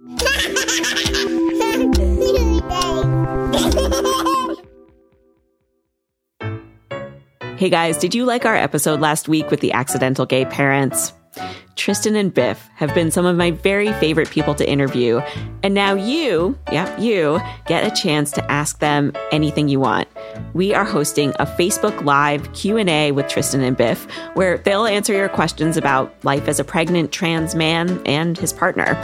Hey guys, did you like our episode last week with the accidental gay parents? Tristan and Biff have been some of my very favorite people to interview, and now you, yeah, you, get a chance to ask them anything you want. We are hosting a Facebook Live Q&A with Tristan and Biff, where they'll answer your questions about life as a pregnant trans man and his partner,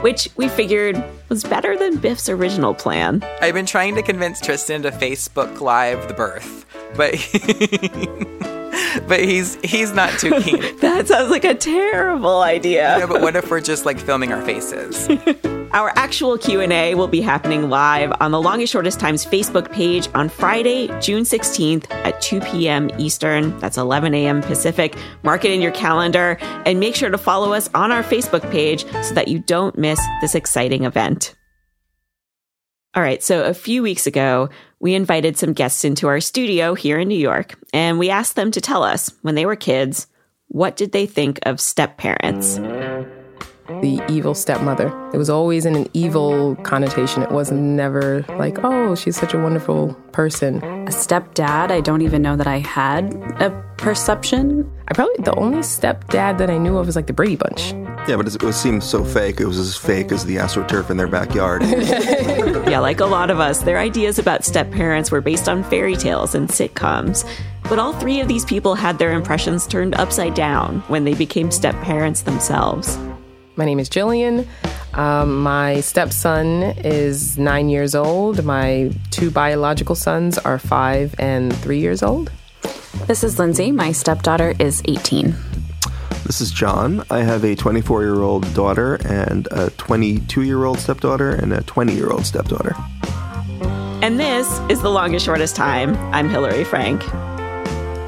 which we figured was better than Biff's original plan. I've been trying to convince Tristan to Facebook Live the birth, but but he's he's not too keen. that sounds like a terrible idea. Yeah, but what if we're just like filming our faces? Our actual Q&A will be happening live on the Longest Shortest Times Facebook page on Friday, June 16th at 2 p.m. Eastern. That's 11 a.m. Pacific. Mark it in your calendar and make sure to follow us on our Facebook page so that you don't miss this exciting event. All right, so a few weeks ago, we invited some guests into our studio here in New York, and we asked them to tell us, when they were kids, what did they think of step parents? The evil stepmother. It was always in an evil connotation. It was never like, oh, she's such a wonderful person. A stepdad, I don't even know that I had a perception. I probably, the only stepdad that I knew of was like the Brady Bunch. Yeah, but it, it seemed so fake. It was as fake as the AstroTurf in their backyard. yeah, like a lot of us, their ideas about step parents were based on fairy tales and sitcoms. But all three of these people had their impressions turned upside down when they became step parents themselves. My name is Jillian. Um, my stepson is nine years old. My two biological sons are five and three years old. This is Lindsay. My stepdaughter is 18. This is John. I have a 24 year old daughter and a 22 year old stepdaughter and a 20 year old stepdaughter. And this is The Longest Shortest Time. I'm Hillary Frank.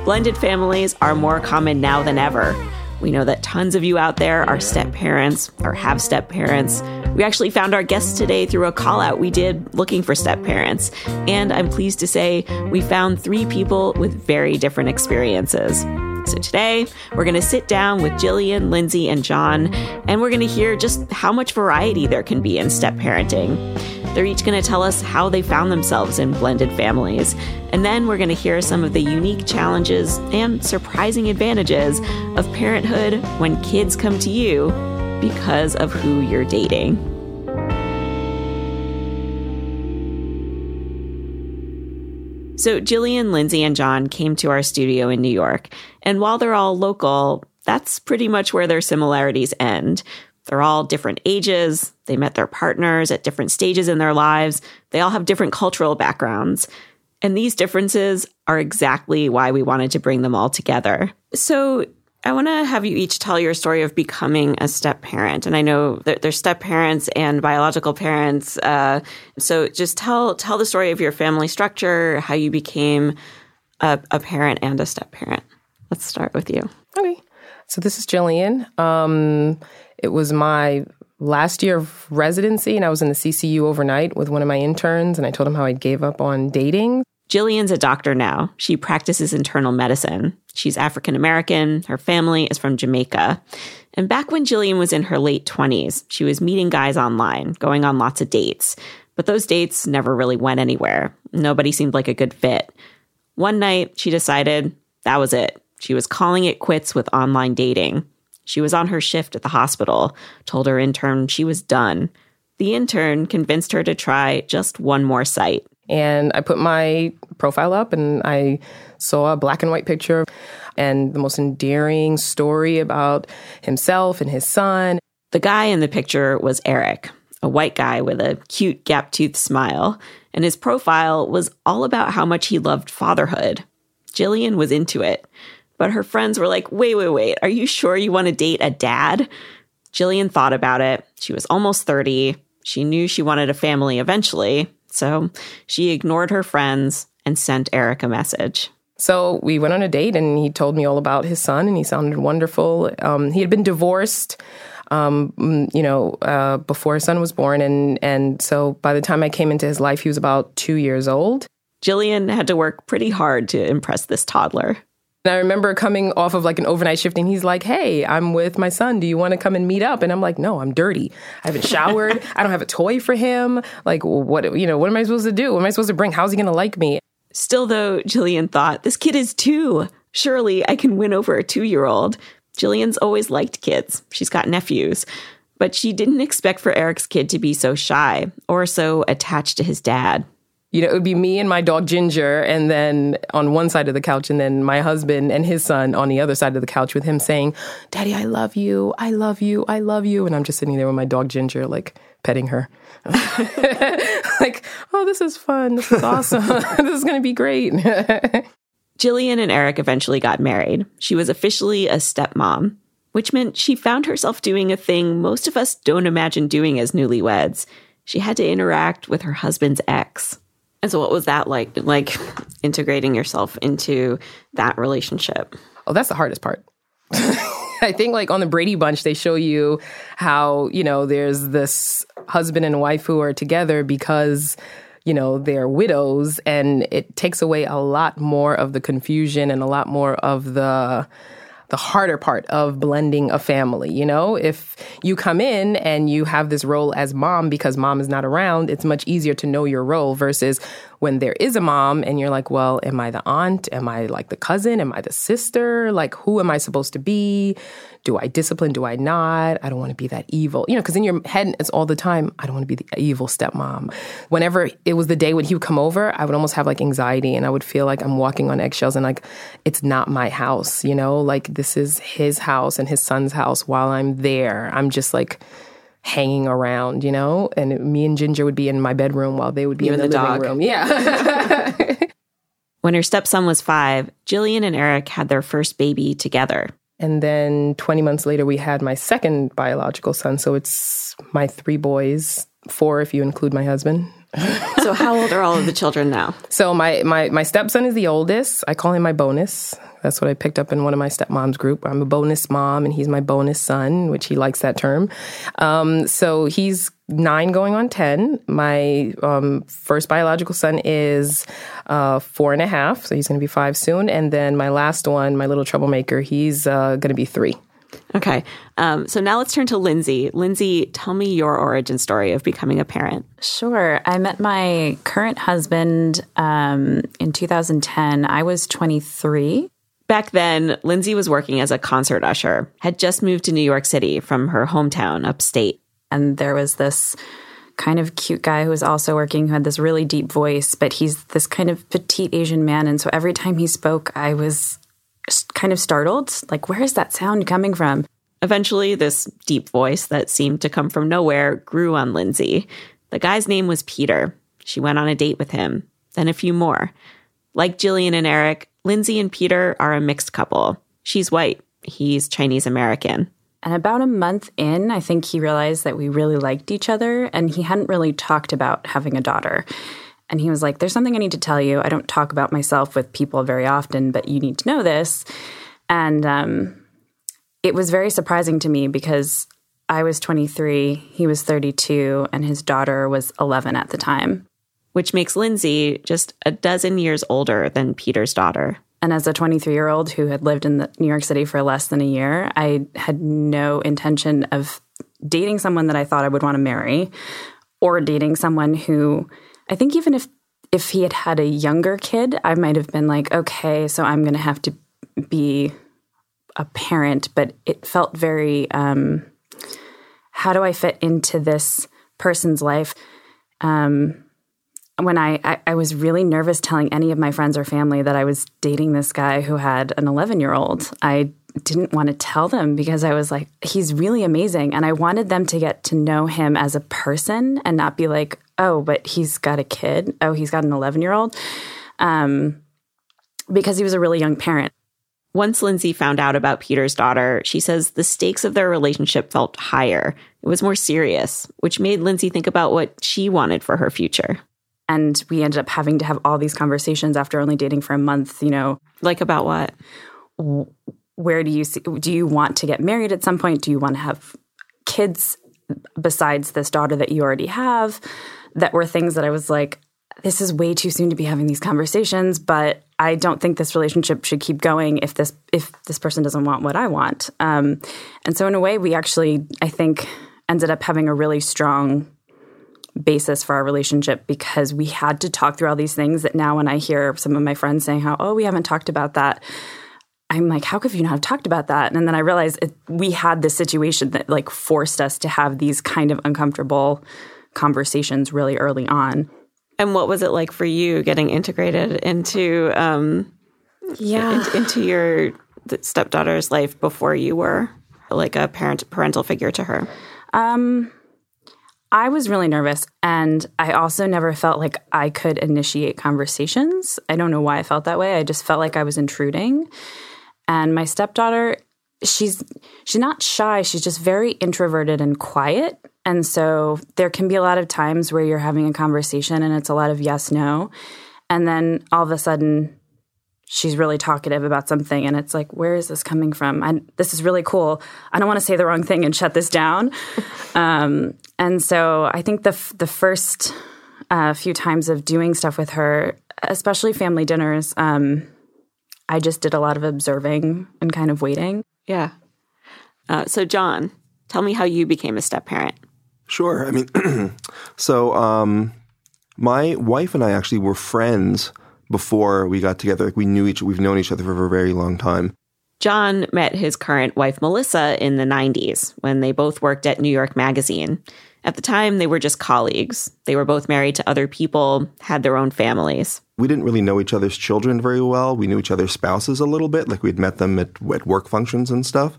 Blended families are more common now than ever. We know that tons of you out there are step parents or have step parents. We actually found our guests today through a call out we did looking for step parents. And I'm pleased to say we found three people with very different experiences. So today, we're going to sit down with Jillian, Lindsay, and John, and we're going to hear just how much variety there can be in step parenting. They're each going to tell us how they found themselves in blended families. And then we're going to hear some of the unique challenges and surprising advantages of parenthood when kids come to you because of who you're dating. So, Jillian, Lindsay, and John came to our studio in New York. And while they're all local, that's pretty much where their similarities end. They're all different ages. They met their partners at different stages in their lives. They all have different cultural backgrounds. And these differences are exactly why we wanted to bring them all together. So, I want to have you each tell your story of becoming a step parent. And I know that there's step parents and biological parents. Uh, so just tell tell the story of your family structure, how you became a, a, parent and a step parent. Let's start with you. Okay. So this is Jillian. Um, it was my last year of residency, and I was in the CCU overnight with one of my interns, and I told him how I gave up on dating. Jillian's a doctor now. She practices internal medicine. She's African American. Her family is from Jamaica. And back when Jillian was in her late 20s, she was meeting guys online, going on lots of dates. But those dates never really went anywhere. Nobody seemed like a good fit. One night, she decided that was it. She was calling it quits with online dating. She was on her shift at the hospital, told her intern she was done. The intern convinced her to try just one more site. And I put my profile up and I saw a black and white picture and the most endearing story about himself and his son. The guy in the picture was Eric, a white guy with a cute gap toothed smile, and his profile was all about how much he loved fatherhood. Jillian was into it, but her friends were like, wait, wait, wait, are you sure you want to date a dad? Jillian thought about it. She was almost 30. She knew she wanted a family eventually, so she ignored her friends and sent Eric a message. So we went on a date, and he told me all about his son, and he sounded wonderful. Um, he had been divorced, um, you know, uh, before his son was born, and and so by the time I came into his life, he was about two years old. Jillian had to work pretty hard to impress this toddler. And I remember coming off of like an overnight shift, and he's like, "Hey, I'm with my son. Do you want to come and meet up?" And I'm like, "No, I'm dirty. I haven't showered. I don't have a toy for him. Like, what? You know, what am I supposed to do? What am I supposed to bring? How's he going to like me?" Still, though, Jillian thought, this kid is two. Surely I can win over a two year old. Jillian's always liked kids. She's got nephews. But she didn't expect for Eric's kid to be so shy or so attached to his dad. You know, it would be me and my dog Ginger, and then on one side of the couch, and then my husband and his son on the other side of the couch with him saying, Daddy, I love you. I love you. I love you. And I'm just sitting there with my dog Ginger, like petting her. like, oh, this is fun. This is awesome. this is going to be great. Jillian and Eric eventually got married. She was officially a stepmom, which meant she found herself doing a thing most of us don't imagine doing as newlyweds. She had to interact with her husband's ex. And so, what was that like? Like integrating yourself into that relationship? Oh, that's the hardest part. I think like on the Brady Bunch, they show you how, you know, there's this husband and wife who are together because, you know, they're widows and it takes away a lot more of the confusion and a lot more of the the harder part of blending a family. You know, if you come in and you have this role as mom because mom is not around, it's much easier to know your role versus when there is a mom and you're like, well, am I the aunt? Am I like the cousin? Am I the sister? Like, who am I supposed to be? Do I discipline? Do I not? I don't want to be that evil. You know, because in your head, it's all the time, I don't want to be the evil stepmom. Whenever it was the day when he would come over, I would almost have like anxiety and I would feel like I'm walking on eggshells and like, it's not my house, you know? Like, this is his house and his son's house while I'm there. I'm just like, hanging around, you know? And it, me and Ginger would be in my bedroom while they would be You in the, the living dog. room. Yeah. When her stepson was five, Jillian and Eric had their first baby together. And then 20 months later, we had my second biological son. So it's my three boys, four if you include my husband. So, how old are all of the children now? So my, my, my stepson is the oldest. I call him my bonus. That's what I picked up in one of my stepmom's group. I'm a bonus mom, and he's my bonus son, which he likes that term. Um, so he's nine going on 10. My um, first biological son is uh, four and a half, so he's going to be five soon. And then my last one, my little troublemaker, he's uh, going to be three. Okay. Um, so now let's turn to Lindsay. Lindsay, tell me your origin story of becoming a parent. Sure. I met my current husband um, in 2010. I was 23. Back then, Lindsay was working as a concert usher, had just moved to New York City from her hometown upstate. And there was this kind of cute guy who was also working who had this really deep voice, but he's this kind of petite Asian man. And so every time he spoke, I was kind of startled. Like, where is that sound coming from? Eventually, this deep voice that seemed to come from nowhere grew on Lindsay. The guy's name was Peter. She went on a date with him, then a few more. Like Jillian and Eric, Lindsay and Peter are a mixed couple. She's white, he's Chinese American. And about a month in, I think he realized that we really liked each other and he hadn't really talked about having a daughter. And he was like, There's something I need to tell you. I don't talk about myself with people very often, but you need to know this. And um, it was very surprising to me because I was 23, he was 32, and his daughter was 11 at the time. which makes Lindsay just a dozen years older than Peter's daughter. And as a 23 year old who had lived in New York City for less than a year, I had no intention of dating someone that I thought I would want to marry or dating someone who I think even if if he had had a younger kid, I might have been like, okay, so I'm going to have to be a parent, but it felt very um, how do I fit into this person's life? Um, when I, I, I was really nervous telling any of my friends or family that I was dating this guy who had an 11 year old. I didn't want to tell them because I was like, he's really amazing. And I wanted them to get to know him as a person and not be like, oh, but he's got a kid. Oh, he's got an 11 year old. Um, because he was a really young parent. Once Lindsay found out about Peter's daughter, she says the stakes of their relationship felt higher. It was more serious, which made Lindsay think about what she wanted for her future. And we ended up having to have all these conversations after only dating for a month, you know. Like about what? Where do you see, do you want to get married at some point? Do you want to have kids besides this daughter that you already have? That were things that I was like, this is way too soon to be having these conversations, but I don't think this relationship should keep going if this if this person doesn't want what I want. Um, and so in a way, we actually I think ended up having a really strong basis for our relationship because we had to talk through all these things that now when I hear some of my friends saying how, oh, we haven't talked about that, I'm like, how could you not have talked about that? And then I realized it, we had this situation that like forced us to have these kind of uncomfortable conversations really early on. And what was it like for you getting integrated into um, yeah in, into your stepdaughter's life before you were like a parent parental figure to her? Um, I was really nervous, and I also never felt like I could initiate conversations. I don't know why I felt that way. I just felt like I was intruding. And my stepdaughter, she's she's not shy. She's just very introverted and quiet. And so there can be a lot of times where you're having a conversation and it's a lot of yes, no. And then all of a sudden she's really talkative about something and it's like where is this coming from? I, this is really cool. I don't want to say the wrong thing and shut this down. Um, and so i think the, f- the first uh, few times of doing stuff with her especially family dinners um, i just did a lot of observing and kind of waiting. Yeah. Uh, so john tell me how you became a step parent. Sure. I mean, so um, my wife and I actually were friends before we got together. Like we knew each, we've known each other for a very long time. John met his current wife, Melissa, in the 90s when they both worked at New York Magazine. At the time, they were just colleagues. They were both married to other people, had their own families. We didn't really know each other's children very well. We knew each other's spouses a little bit, like we'd met them at, at work functions and stuff.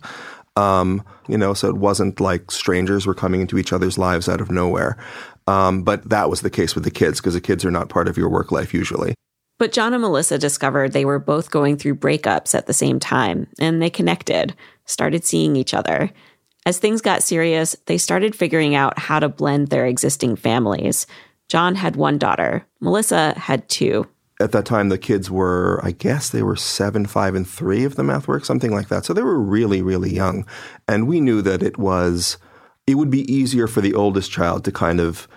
Um, you know, so it wasn't like strangers were coming into each other's lives out of nowhere. Um, but that was the case with the kids because the kids are not part of your work life usually. But John and Melissa discovered they were both going through breakups at the same time, and they connected, started seeing each other. As things got serious, they started figuring out how to blend their existing families. John had one daughter, Melissa had two. At that time, the kids were, I guess they were seven, five, and three, if the math works, something like that. So they were really, really young. And we knew that it was, it would be easier for the oldest child to kind of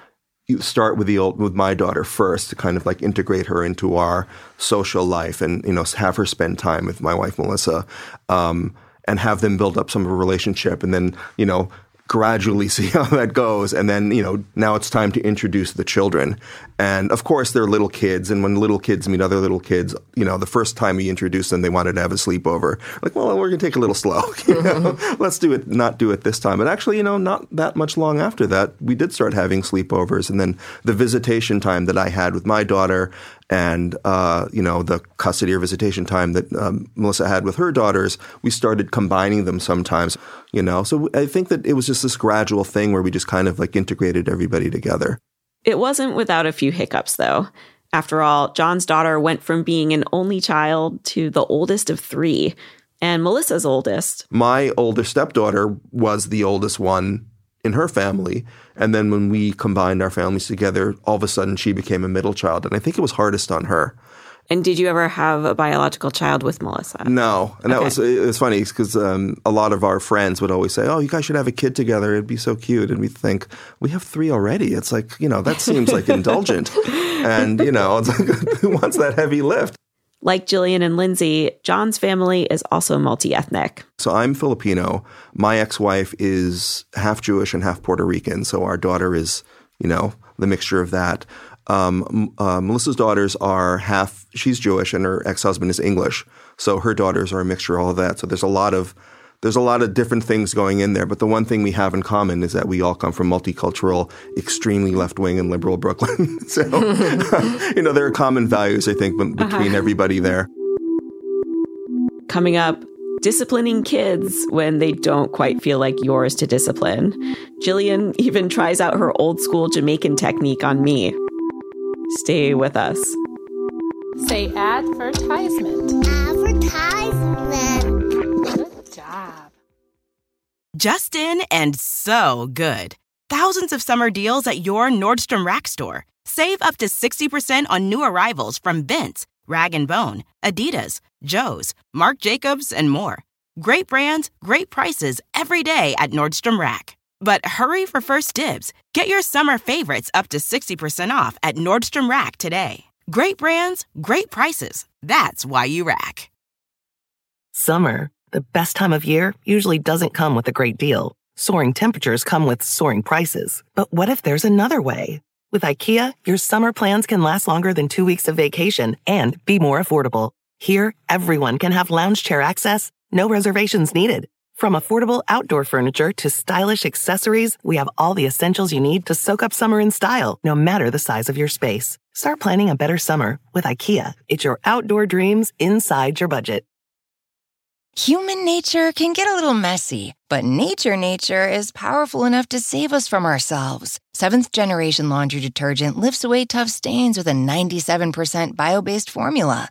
start with the old with my daughter first to kind of like integrate her into our social life and you know have her spend time with my wife Melissa um, and have them build up some of a relationship and then you know gradually see how that goes. And then, you know, now it's time to introduce the children. And of course, they're little kids. And when little kids meet other little kids, you know, the first time we introduced them, they wanted to have a sleepover. Like, well, we're going to take a little slow. You know? Let's do it, not do it this time. But actually, you know, not that much long after that, we did start having sleepovers. And then the visitation time that I had with my daughter and uh, you know the custody or visitation time that um, Melissa had with her daughters, we started combining them sometimes. You know, so I think that it was just this gradual thing where we just kind of like integrated everybody together. It wasn't without a few hiccups, though. After all, John's daughter went from being an only child to the oldest of three, and Melissa's oldest. My older stepdaughter was the oldest one in her family. And then when we combined our families together, all of a sudden she became a middle child. And I think it was hardest on her. And did you ever have a biological child with Melissa? No, and that was it was funny because um, a lot of our friends would always say, "Oh, you guys should have a kid together; it'd be so cute." And we think we have three already. It's like you know that seems like indulgent, and you know it's like who wants that heavy lift? Like Jillian and Lindsay, John's family is also multi ethnic. So I'm Filipino. My ex wife is half Jewish and half Puerto Rican. So our daughter is, you know, the mixture of that. Um, uh, Melissa's daughters are half. She's Jewish, and her ex-husband is English. So her daughters are a mixture of all of that. So there's a lot of there's a lot of different things going in there. But the one thing we have in common is that we all come from multicultural, extremely left wing and liberal Brooklyn. so you know there are common values I think between uh-huh. everybody there. Coming up, disciplining kids when they don't quite feel like yours to discipline. Jillian even tries out her old school Jamaican technique on me. Stay with us. Say advertisement. Advertisement. Good job. Justin and so good. Thousands of summer deals at your Nordstrom Rack store. Save up to 60% on new arrivals from Vince, Rag & Bone, Adidas, Joe's, Marc Jacobs, and more. Great brands, great prices every day at Nordstrom Rack. But hurry for first dibs. Get your summer favorites up to 60% off at Nordstrom Rack today. Great brands, great prices. That's why you rack. Summer, the best time of year, usually doesn't come with a great deal. Soaring temperatures come with soaring prices. But what if there's another way? With IKEA, your summer plans can last longer than two weeks of vacation and be more affordable. Here, everyone can have lounge chair access, no reservations needed. From affordable outdoor furniture to stylish accessories, we have all the essentials you need to soak up summer in style, no matter the size of your space. Start planning a better summer with IKEA. It's your outdoor dreams inside your budget. Human nature can get a little messy, but nature nature is powerful enough to save us from ourselves. Seventh generation laundry detergent lifts away tough stains with a 97% bio based formula.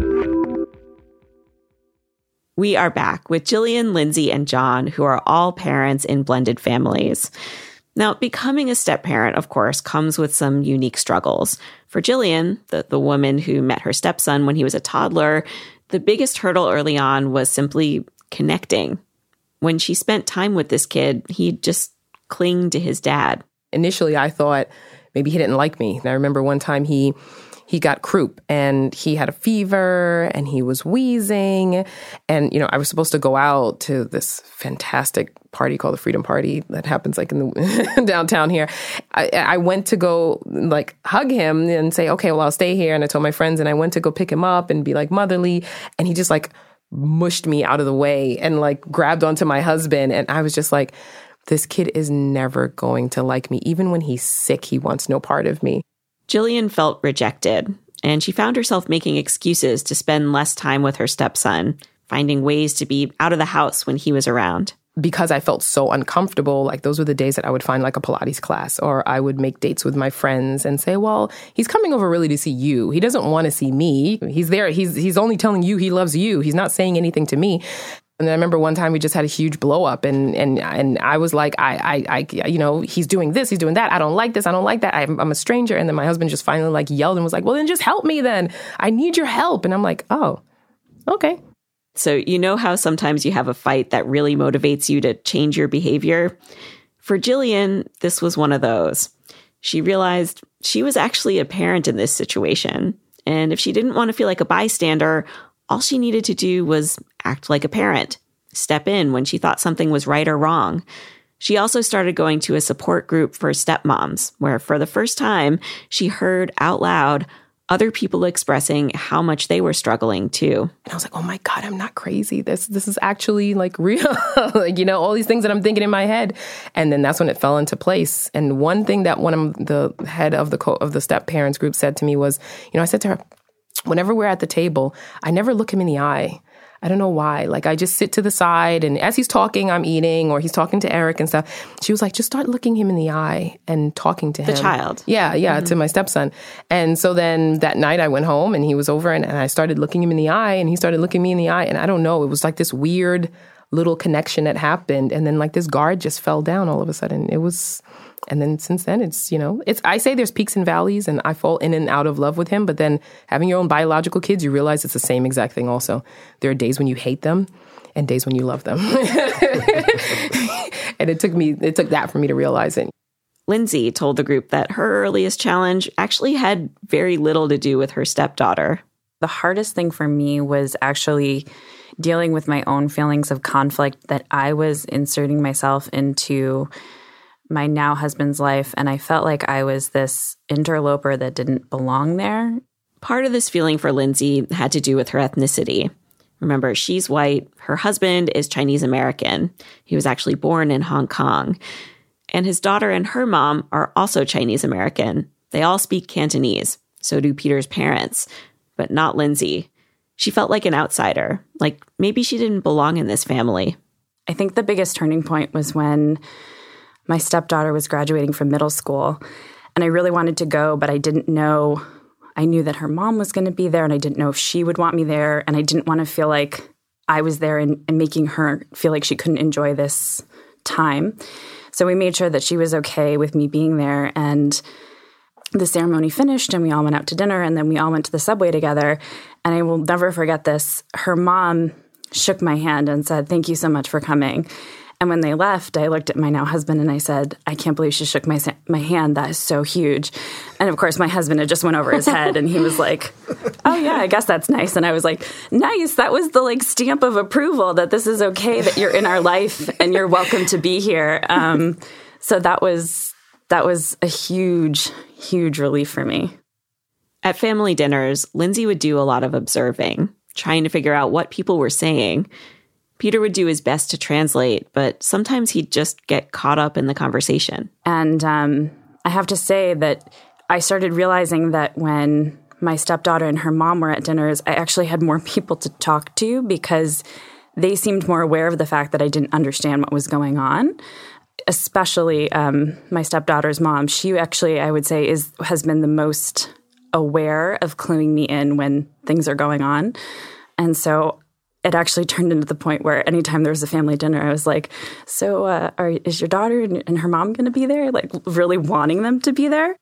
We are back with Jillian, Lindsay, and John, who are all parents in blended families. Now, becoming a step parent, of course, comes with some unique struggles. For Jillian, the, the woman who met her stepson when he was a toddler, the biggest hurdle early on was simply connecting. When she spent time with this kid, he'd just cling to his dad. Initially, I thought maybe he didn't like me. And I remember one time he he got croup and he had a fever and he was wheezing. And, you know, I was supposed to go out to this fantastic party called the Freedom Party that happens like in the downtown here. I, I went to go like hug him and say, okay, well, I'll stay here. And I told my friends and I went to go pick him up and be like motherly. And he just like mushed me out of the way and like grabbed onto my husband. And I was just like, this kid is never going to like me. Even when he's sick, he wants no part of me. Jillian felt rejected, and she found herself making excuses to spend less time with her stepson, finding ways to be out of the house when he was around. Because I felt so uncomfortable, like those were the days that I would find like a Pilates class, or I would make dates with my friends and say, "Well, he's coming over really to see you. He doesn't want to see me. He's there. He's he's only telling you he loves you. He's not saying anything to me." And I remember one time we just had a huge blow up, and and and I was like, I, I, I, you know, he's doing this, he's doing that. I don't like this, I don't like that. I'm, I'm a stranger. And then my husband just finally like yelled and was like, well, then just help me. Then I need your help. And I'm like, oh, okay. So you know how sometimes you have a fight that really motivates you to change your behavior. For Jillian, this was one of those. She realized she was actually a parent in this situation. And if she didn't want to feel like a bystander, all she needed to do was act like a parent, step in when she thought something was right or wrong. She also started going to a support group for stepmoms, where for the first time, she heard out loud other people expressing how much they were struggling too. And I was like, "Oh my god, I'm not crazy. This this is actually like real. like, you know, all these things that I'm thinking in my head." And then that's when it fell into place. And one thing that one of the head of the co- of the step parents group said to me was, you know, I said to her, whenever we're at the table, I never look him in the eye. I don't know why. Like I just sit to the side and as he's talking, I'm eating or he's talking to Eric and stuff. She was like, just start looking him in the eye and talking to him. The child. Yeah, yeah, mm-hmm. to my stepson. And so then that night I went home and he was over and, and I started looking him in the eye and he started looking me in the eye. And I don't know, it was like this weird little connection that happened. And then like this guard just fell down all of a sudden. It was, and then since then it's, you know, it's, I say there's peaks and valleys and I fall in and out of love with him. But then having your own biological kids, you realize it's the same exact thing also. There are days when you hate them and days when you love them. and it took me, it took that for me to realize it. Lindsay told the group that her earliest challenge actually had very little to do with her stepdaughter. The hardest thing for me was actually dealing with my own feelings of conflict that I was inserting myself into my now husband's life. And I felt like I was this interloper that didn't belong there. Part of this feeling for Lindsay had to do with her ethnicity. Remember, she's white. Her husband is Chinese American. He was actually born in Hong Kong. And his daughter and her mom are also Chinese American. They all speak Cantonese. So do Peter's parents, but not Lindsay. She felt like an outsider, like maybe she didn't belong in this family. I think the biggest turning point was when my stepdaughter was graduating from middle school. And I really wanted to go, but I didn't know. I knew that her mom was going to be there, and I didn't know if she would want me there. And I didn't want to feel like I was there and, and making her feel like she couldn't enjoy this time. So we made sure that she was okay with me being there. And the ceremony finished, and we all went out to dinner, and then we all went to the subway together. And I will never forget this. Her mom shook my hand and said, Thank you so much for coming. And when they left, I looked at my now husband and I said, I can't believe she shook my my hand. That is so huge. And of course, my husband had just went over his head and he was like, "Oh yeah, I guess that's nice." And I was like, "Nice. That was the like stamp of approval that this is okay that you're in our life and you're welcome to be here." Um, so that was that was a huge, huge relief for me. At family dinners, Lindsay would do a lot of observing, trying to figure out what people were saying. Peter would do his best to translate, but sometimes he'd just get caught up in the conversation. And um, I have to say that I started realizing that when my stepdaughter and her mom were at dinners, I actually had more people to talk to because they seemed more aware of the fact that I didn't understand what was going on. Especially um, my stepdaughter's mom. She actually, I would say, is has been the most aware of cluing me in when things are going on. And so it actually turned into the point where anytime there was a family dinner, I was like, "So, uh, are, is your daughter and her mom going to be there?" Like, really wanting them to be there.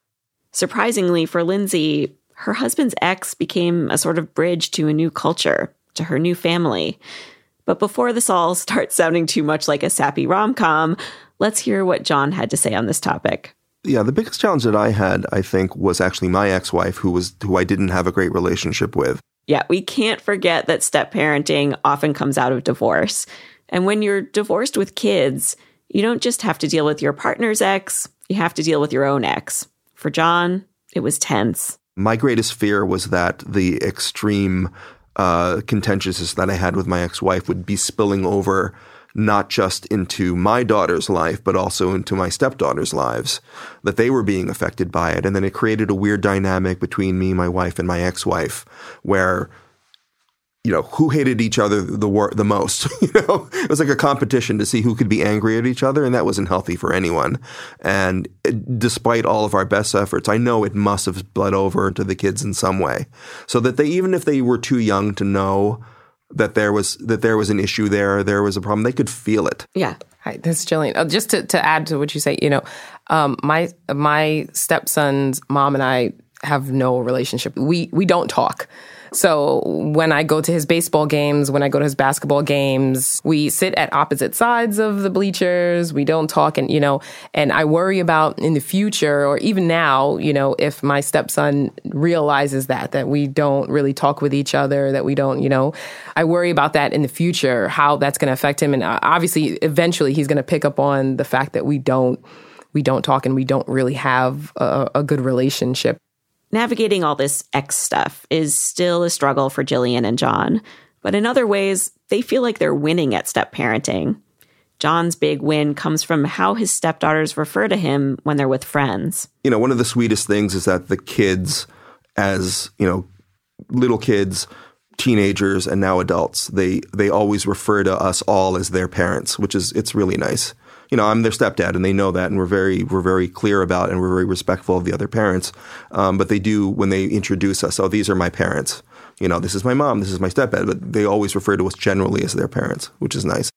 Surprisingly for Lindsay, her husband's ex became a sort of bridge to a new culture, to her new family. But before this all starts sounding too much like a sappy rom com, let's hear what John had to say on this topic. Yeah, the biggest challenge that I had, I think, was actually my ex-wife, who was who I didn't have a great relationship with. Yeah, we can't forget that step parenting often comes out of divorce. And when you're divorced with kids, you don't just have to deal with your partner's ex, you have to deal with your own ex. For John, it was tense. My greatest fear was that the extreme uh, contentiousness that I had with my ex wife would be spilling over not just into my daughter's life, but also into my stepdaughter's lives, that they were being affected by it. And then it created a weird dynamic between me, my wife, and my ex wife, where you know who hated each other the wor- the most you know? It was like a competition to see who could be angry at each other and that wasn't healthy for anyone. And it, despite all of our best efforts i know it must have bled over into the kids in some way. So that they even if they were too young to know that there was that there was an issue there there was a problem they could feel it Yeah. Hi, this is Jillian. Uh, just to, to add to what you say, you know, um, my my stepson's mom and I have no relationship. We we don't talk. So when I go to his baseball games, when I go to his basketball games, we sit at opposite sides of the bleachers. We don't talk, and you know, and I worry about in the future or even now, you know, if my stepson realizes that that we don't really talk with each other, that we don't, you know, I worry about that in the future, how that's going to affect him, and uh, obviously, eventually, he's going to pick up on the fact that we don't we don't talk and we don't really have a, a good relationship. Navigating all this ex stuff is still a struggle for Jillian and John, but in other ways, they feel like they're winning at step parenting. John's big win comes from how his stepdaughters refer to him when they're with friends. you know, one of the sweetest things is that the kids, as you know, little kids, teenagers, and now adults, they they always refer to us all as their parents, which is it's really nice. You know, I'm their stepdad, and they know that, and we're very we're very clear about, and we're very respectful of the other parents. Um, but they do when they introduce us, oh, these are my parents. You know, this is my mom, this is my stepdad, but they always refer to us generally as their parents, which is nice.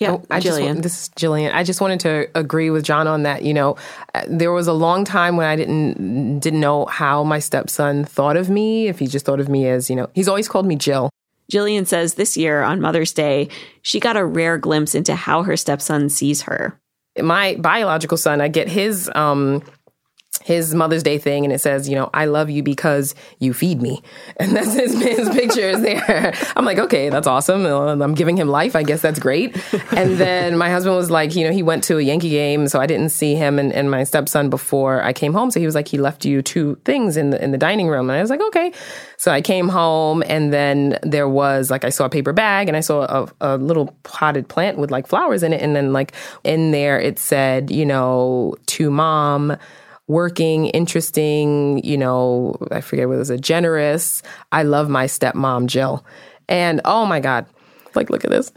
Yeah, Oh, I just Jillian. want, this is Jillian. I just wanted to agree with John on that. You know, uh, there was a long time when I didn't didn't know how my stepson thought of me. If he just thought of me as, you know, he's always called me Jill. Jillian says this year on Mother's Day, she got a rare glimpse into how her stepson sees her. My biological son, I get his um his Mother's Day thing, and it says, you know, I love you because you feed me, and that's his, his picture is there. I'm like, okay, that's awesome. Uh, I'm giving him life. I guess that's great. And then my husband was like, you know, he went to a Yankee game, so I didn't see him and, and my stepson before I came home. So he was like, he left you two things in the in the dining room, and I was like, okay. So I came home, and then there was like I saw a paper bag, and I saw a, a little potted plant with like flowers in it, and then like in there it said, you know, to mom working, interesting, you know, I forget what it was, a generous. I love my stepmom, Jill. And oh my God, like, look at this.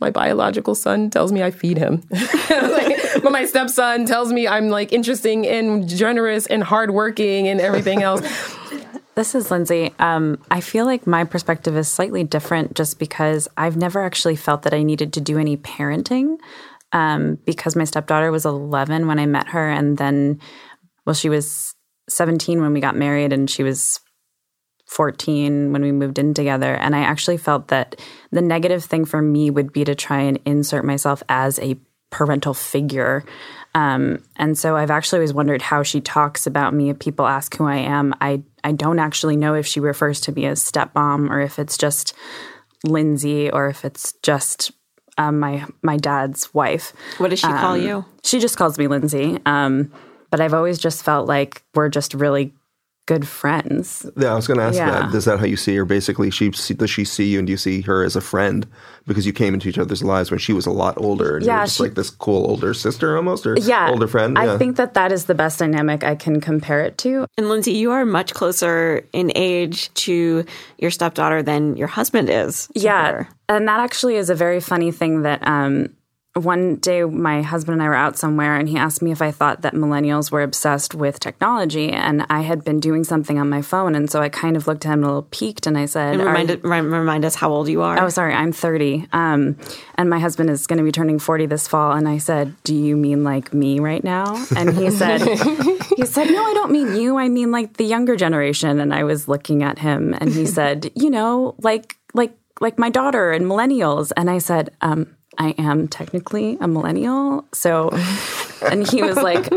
My biological son tells me I feed him. like, but my stepson tells me I'm like interesting and generous and hardworking and everything else. This is Lindsay. Um, I feel like my perspective is slightly different just because I've never actually felt that I needed to do any parenting um, because my stepdaughter was 11 when I met her. And then, well, she was 17 when we got married, and she was 14 when we moved in together. And I actually felt that the negative thing for me would be to try and insert myself as a parental figure. Um, and so I've actually always wondered how she talks about me. If people ask who I am, I, I don't actually know if she refers to me as stepmom or if it's just Lindsay or if it's just um, my my dad's wife. What does she call Um, you? She just calls me Lindsay. Um, but I've always just felt like we're just really good friends. Yeah, I was going to ask Yeah. that. Is that how you see her? Basically, she does she see you, and do you see her as a friend because you came into each other's lives when she was a lot older, and you Yeah, were just she- like this cool older sister almost, or Yeah, older friend? I think that that is the best dynamic I can compare it to. And Lindsay, you are much closer in age to your stepdaughter than your husband is. Yeah, her. and that actually is a very funny thing that um, one day my husband and I were out somewhere and he asked me if I thought that millennials were obsessed with technology and I had been doing something on my phone and so I kind of looked at him a little peaked and I said, And remind, you-" rem- remind us how old you are. Oh, sorry, I'm 30. Um, and my husband is going to be turning 40 this fall. And I said, Do you mean like me right now? And he said, He said, No, I don't mean you. I mean like the younger generation. And I was looking at him and he said, You know, like, like, like my daughter and millennials. And I said, um, I am technically a millennial. So, and he was like,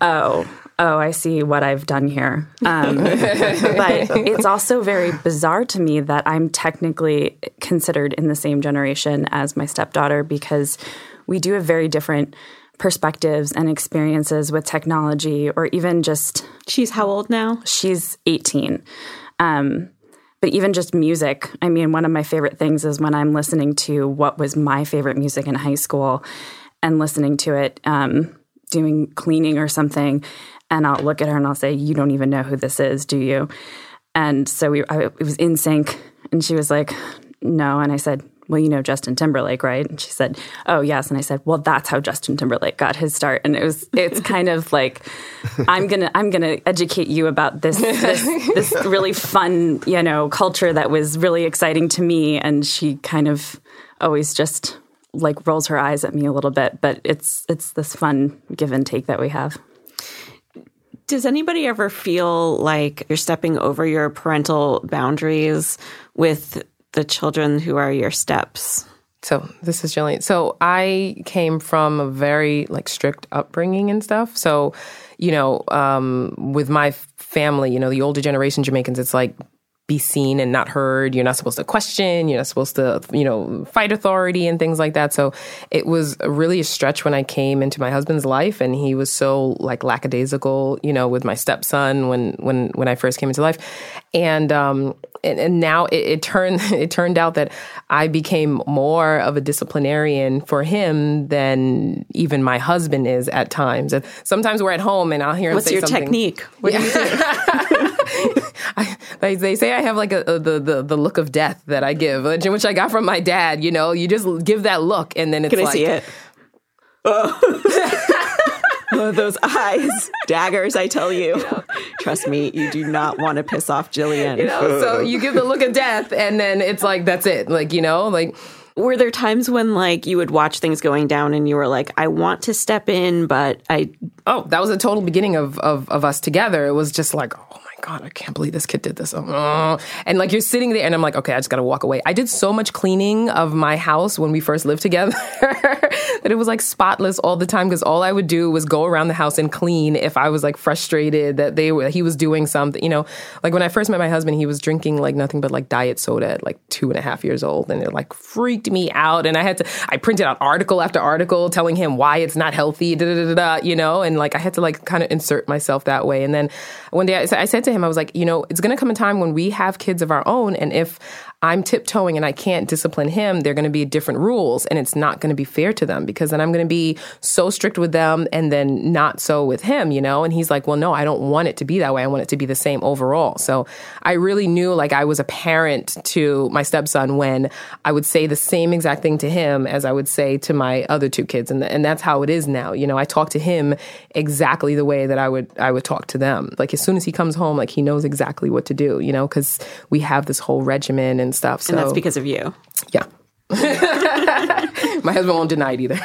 Oh, oh, I see what I've done here. Um, but it's also very bizarre to me that I'm technically considered in the same generation as my stepdaughter because we do have very different perspectives and experiences with technology or even just She's how old now? she's 18 um, but even just music i mean one of my favorite things is when i'm listening to what was my favorite music in high school and listening to it um, doing cleaning or something. And i'll look at her and i'll say you don't even know who this is do you? And so we I, it was in sync. And she was like no. And i said well you know justin timberlake right? And she said oh yes. And i said well that's how justin timberlake got his start. And it was it's kind of like i'm gonna i'm gonna educate you about this this, this really fun you know culture that was really exciting to me. And she kind of always just like rolls her eyes at me a little bit. But it's it's this fun give and take that we have. Does anybody ever feel like you're stepping over your parental boundaries with the children who are your steps? So this is Jillian. So I came from a very like strict upbringing and stuff. So, you know, um, with my family, you know, the older generation Jamaicans, it's like be seen and not heard. You're not supposed to question. You're not supposed to, you know, fight authority and things like that. So it was really a stretch when I came into my husband's life, and he was so like lackadaisical, you know, with my stepson when when when I first came into life, and um and, and now it, it turned it turned out that I became more of a disciplinarian for him than even my husband is at times. And sometimes we're at home and I'll hear him What's say your something. technique? What do you do? I, they, they say I have like a, a the, the the look of death that I give, which, which I got from my dad. You know, you just give that look, and then it's Can I like, see it? Oh. oh, those eyes, daggers! I tell you. Trust me, you do not want to piss off Jillian. you know, so oh. you give the look of death, and then it's like that's it. Like you know, like Were there times when like you would watch things going down and you were like, I want to step in, but I Oh, that was the total beginning of, of, of us together. It was just like, oh my God, I can't believe this kid did this. Oh. And like you're sitting there and I'm like, okay, I just gotta walk away. I did so much cleaning of my house when we first lived together that it was like spotless all the time because all I would do was go around the house and clean if I was like frustrated that they were he was doing something. You know, like when I first met my husband, he was drinking like nothing but like diet soda at like two and a half years old, and it like freaked me out. And I had to I printed out article after article telling him why it's not healthy, you know, and like I had to like kind of insert myself that way. And then one day I, I said to him, I was like, you know, it's going to come a time when we have kids of our own, and if I'm tiptoeing and I can't discipline him, they're going to be different rules and it's not going to be fair to them because then I'm going to be so strict with them and then not so with him, you know? And he's like, well, no, I don't want it to be that way. I want it to be the same overall. So I really knew like I was a parent to my stepson when I would say the same exact thing to him as I would say to my other two kids. And, and that's how it is now. You know, I talk to him exactly the way that I would, I would talk to them. Like as soon as he comes home, like he knows exactly what to do, you know, because we have this whole regimen and stuff. So and that's because of you. Yeah. My husband won't deny it either.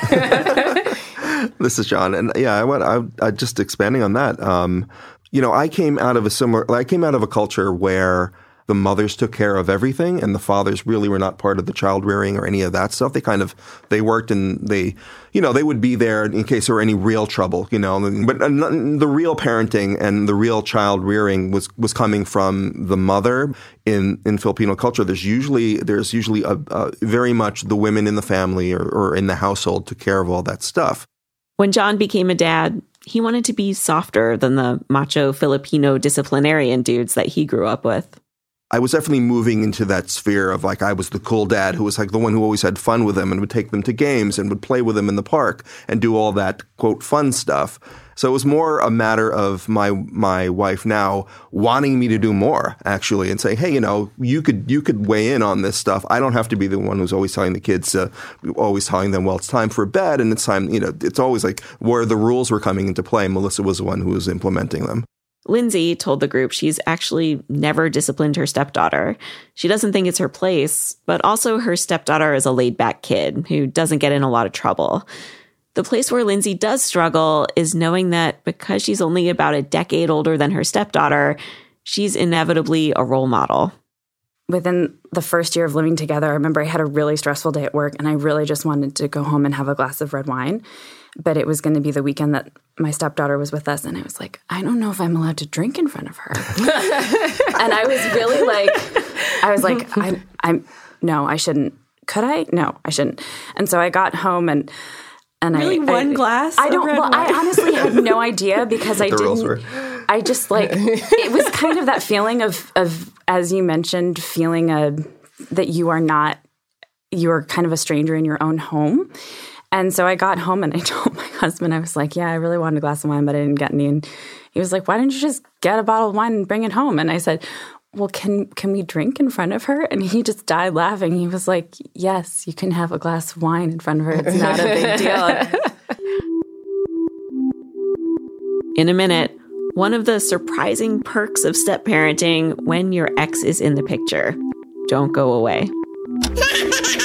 this is John, and yeah, I went. I, I just expanding on that. Um, you know, I came out of a similar. I came out of a culture where the mothers took care of everything and the fathers really were not part of the child rearing or any of that stuff. They kind of, they worked and they, you know, they would be there in case there were any real trouble, you know, but uh, the real parenting and the real child rearing was, was coming from the mother in, in Filipino culture. There's usually, there's usually a, a very much the women in the family or, or in the household took care of all that stuff. When John became a dad, he wanted to be softer than the macho Filipino disciplinarian dudes that he grew up with. I was definitely moving into that sphere of like I was the cool dad who was like the one who always had fun with them and would take them to games and would play with them in the park and do all that quote fun stuff. So it was more a matter of my my wife now wanting me to do more actually and say, hey, you know, you could you could weigh in on this stuff. I don't have to be the one who's always telling the kids, uh, always telling them, well, it's time for bed and it's time, you know, it's always like where the rules were coming into play. Melissa was the one who was implementing them. Lindsay told the group she's actually never disciplined her stepdaughter. She doesn't think it's her place, but also her stepdaughter is a laid back kid who doesn't get in a lot of trouble. The place where Lindsay does struggle is knowing that because she's only about a decade older than her stepdaughter, she's inevitably a role model. Within the first year of living together, I remember I had a really stressful day at work and I really just wanted to go home and have a glass of red wine but it was going to be the weekend that my stepdaughter was with us and i was like i don't know if i'm allowed to drink in front of her and i was really like i was like i'm i'm no i shouldn't could i no i shouldn't and so i got home and and I really I, one I, glass. I don't. Well, wine? I honestly had no idea because I didn't. I just like it was kind of that feeling of of as you mentioned, feeling a that you are not you are kind of a stranger in your own home, and so I got home and I told my husband, I was like, yeah, I really wanted a glass of wine, but I didn't get any. And he was like, why didn't you just get a bottle of wine and bring it home? And I said, well, can can we drink in front of her? And he just died laughing. He was like, yes, you can have a glass of wine in front of her. It's not a big deal. In a minute, one of the surprising perks of step parenting when your ex is in the picture. Don't go away.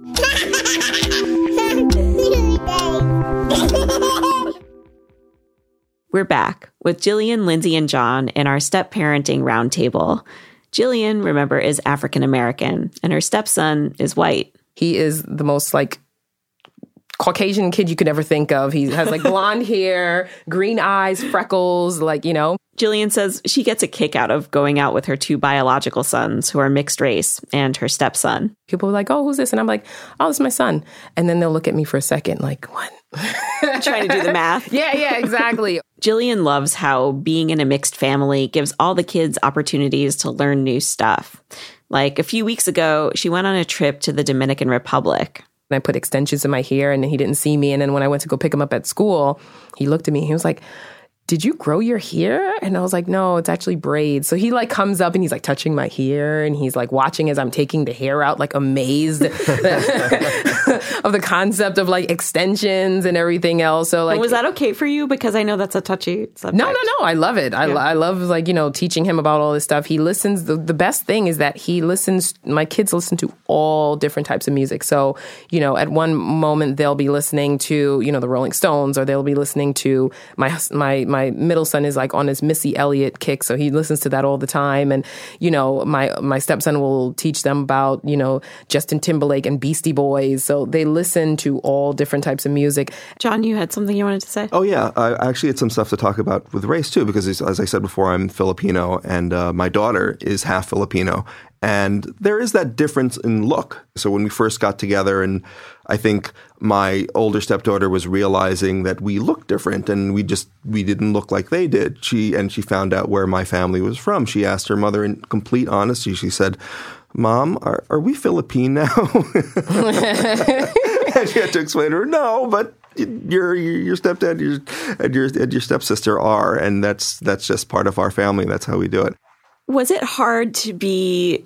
We're back with Jillian, Lindsay, and John in our step parenting roundtable. Jillian, remember, is African American, and her stepson is white. He is the most like Caucasian kid you could ever think of. He has like blonde hair, green eyes, freckles, like, you know. Jillian says she gets a kick out of going out with her two biological sons who are mixed race and her stepson. People are like, oh, who's this? And I'm like, oh, this is my son. And then they'll look at me for a second, like, what? Trying to do the math. yeah, yeah, exactly. Jillian loves how being in a mixed family gives all the kids opportunities to learn new stuff. Like a few weeks ago, she went on a trip to the Dominican Republic. And I put extensions in my hair and he didn't see me. And then when I went to go pick him up at school, he looked at me. He was like, did you grow your hair? And I was like, no, it's actually braids. So he like comes up and he's like touching my hair and he's like watching as I'm taking the hair out, like amazed of the concept of like extensions and everything else. So like, and was that okay for you? Because I know that's a touchy subject. No, no, no. I love it. I, yeah. I love like you know teaching him about all this stuff. He listens. The, the best thing is that he listens. My kids listen to all different types of music. So you know, at one moment they'll be listening to you know the Rolling Stones, or they'll be listening to my my my my middle son is like on his Missy Elliott kick, so he listens to that all the time. And you know, my my stepson will teach them about you know Justin Timberlake and Beastie Boys, so they listen to all different types of music. John, you had something you wanted to say? Oh yeah, I actually had some stuff to talk about with race too, because as I said before, I'm Filipino, and uh, my daughter is half Filipino, and there is that difference in look. So when we first got together, and I think my older stepdaughter was realizing that we looked different and we just we didn't look like they did. She and she found out where my family was from. She asked her mother in complete honesty. She said, "Mom, are, are we Philippine now?" and she had to explain to her, "No, but your your stepdad your, and your and your stepsister are, and that's that's just part of our family. That's how we do it." Was it hard to be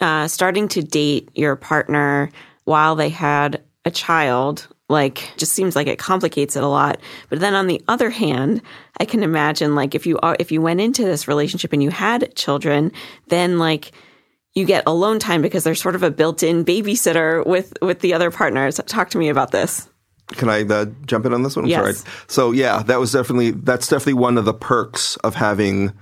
uh, starting to date your partner while they had a child? Like, just seems like it complicates it a lot. But then on the other hand, I can imagine like if you are, if you went into this relationship and you had children, then like you get alone time because there's sort of a built-in babysitter with with the other partners. Talk to me about this. Can I uh, jump in on this one? I'm yes. sorry. So yeah, that was definitely that's definitely one of the perks of having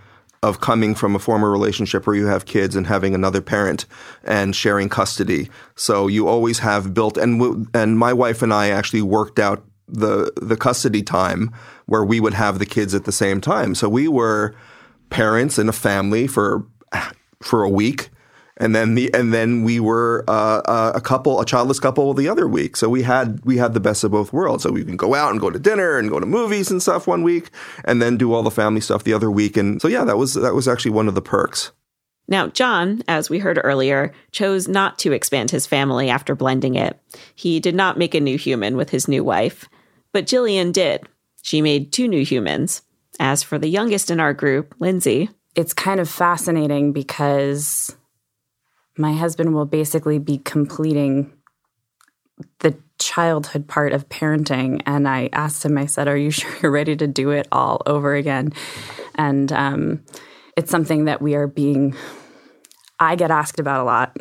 of coming from a former relationship where you have kids and having another parent and sharing custody. So you always have built and and my wife and I actually worked out the the custody time where we would have the kids at the same time. So we were parents in a family for for a week and then the and then we were uh, uh, a couple, a childless couple the other week. So we had we had the best of both worlds. So we can go out and go to dinner and go to movies and stuff one week, and then do all the family stuff the other week. And so yeah, that was that was actually one of the perks. Now, John, as we heard earlier, chose not to expand his family after blending it. He did not make a new human with his new wife, but Jillian did. She made two new humans. As for the youngest in our group, Lindsay, it's kind of fascinating because my husband will basically be completing the childhood part of parenting. And I asked him, I said, Are you sure you're ready to do it all over again? And um, it's something that we are being, I get asked about a lot.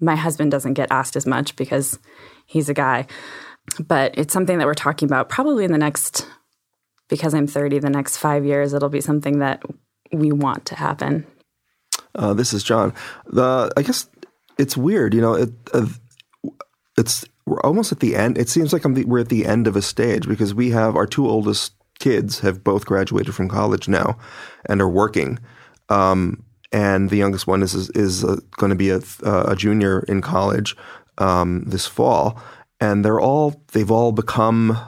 My husband doesn't get asked as much because he's a guy. But it's something that we're talking about probably in the next, because I'm 30, the next five years, it'll be something that we want to happen. Uh, this is John. The I guess it's weird, you know. It, uh, it's we're almost at the end. It seems like the, we're at the end of a stage because we have our two oldest kids have both graduated from college now and are working. Um, and the youngest one is is, is uh, going to be a, a, junior in college um, this fall, and they're all they've all become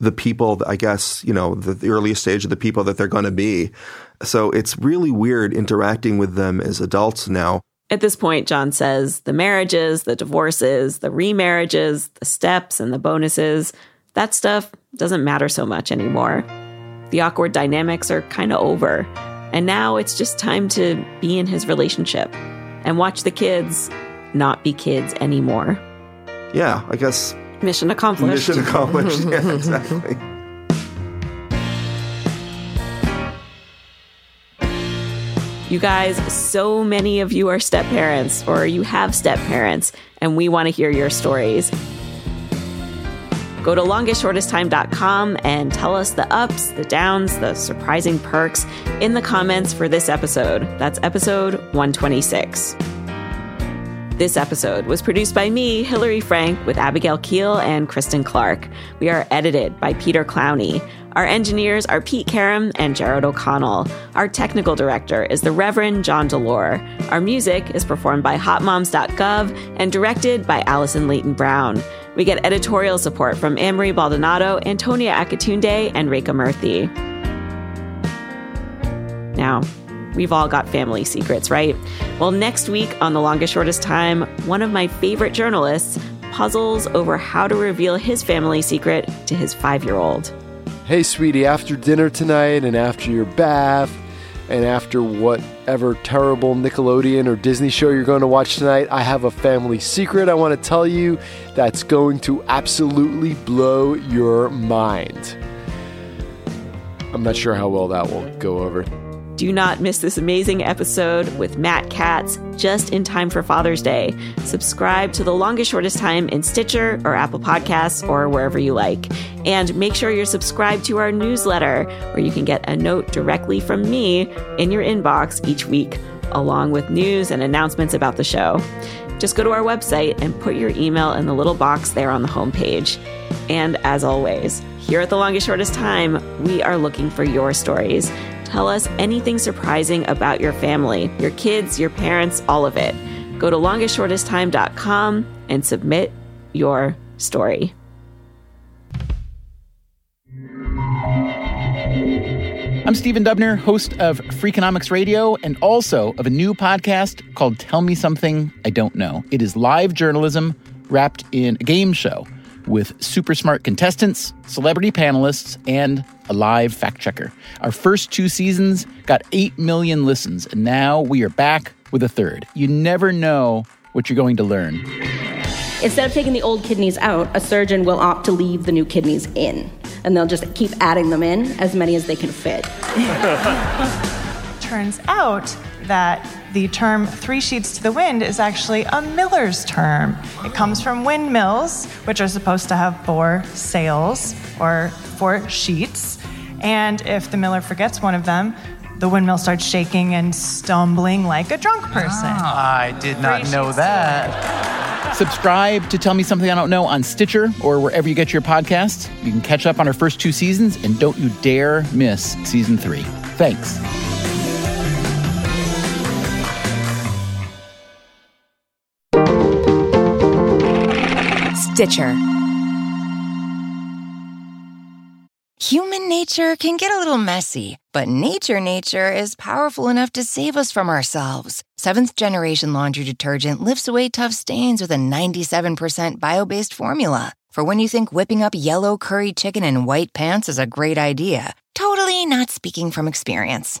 the people. I guess you know the, the earliest stage of the people that they're going to be. So it's really weird interacting with them as adults now. At this point, John says the marriages, the divorces, the remarriages, the steps, and the bonuses, that stuff doesn't matter so much anymore. The awkward dynamics are kind of over. And now it's just time to be in his relationship and watch the kids not be kids anymore. Yeah, I guess Mission accomplished. mission accomplished. yeah, exactly. You guys, so many of you are step parents or you have step parents, and we want to hear your stories. Go to longestshortesttime.com and tell us the ups, the downs, the surprising perks in the comments for this episode. That's episode 126. This episode was produced by me, Hillary Frank, with Abigail Keel and Kristen Clark. We are edited by Peter Clowney. Our engineers are Pete Karam and Jared O'Connell. Our technical director is the Reverend John DeLore. Our music is performed by hotmoms.gov and directed by Allison Leyton-Brown. We get editorial support from Amory Baldonado, Antonia Akatunde, and Reka Murthy. Now, we've all got family secrets, right? Well, next week on The Longest Shortest Time, one of my favorite journalists puzzles over how to reveal his family secret to his five year old. Hey, sweetie, after dinner tonight and after your bath and after whatever terrible Nickelodeon or Disney show you're going to watch tonight, I have a family secret I want to tell you that's going to absolutely blow your mind. I'm not sure how well that will go over. Do not miss this amazing episode with Matt Katz just in time for Father's Day. Subscribe to The Longest Shortest Time in Stitcher or Apple Podcasts or wherever you like. And make sure you're subscribed to our newsletter where you can get a note directly from me in your inbox each week, along with news and announcements about the show. Just go to our website and put your email in the little box there on the homepage. And as always, here at The Longest Shortest Time, we are looking for your stories. Tell us anything surprising about your family, your kids, your parents, all of it. Go to longestshortesttime.com and submit your story. I'm Stephen Dubner, host of Freakonomics Radio and also of a new podcast called Tell Me Something I Don't Know. It is live journalism wrapped in a game show with super smart contestants, celebrity panelists, and a live fact checker. Our first two seasons got 8 million listens, and now we are back with a third. You never know what you're going to learn. Instead of taking the old kidneys out, a surgeon will opt to leave the new kidneys in, and they'll just keep adding them in, as many as they can fit. Turns out that the term three sheets to the wind is actually a miller's term. It comes from windmills, which are supposed to have four sails or four sheets. And if the miller forgets one of them, the windmill starts shaking and stumbling like a drunk person. Ah, I did not Three know sheets that. Subscribe to Tell Me Something I Don't Know on Stitcher or wherever you get your podcasts. You can catch up on our first two seasons, and don't you dare miss season three. Thanks. Stitcher. Human nature can get a little messy, but nature nature is powerful enough to save us from ourselves. Seventh generation laundry detergent lifts away tough stains with a 97% bio based formula. For when you think whipping up yellow curry chicken in white pants is a great idea, totally not speaking from experience.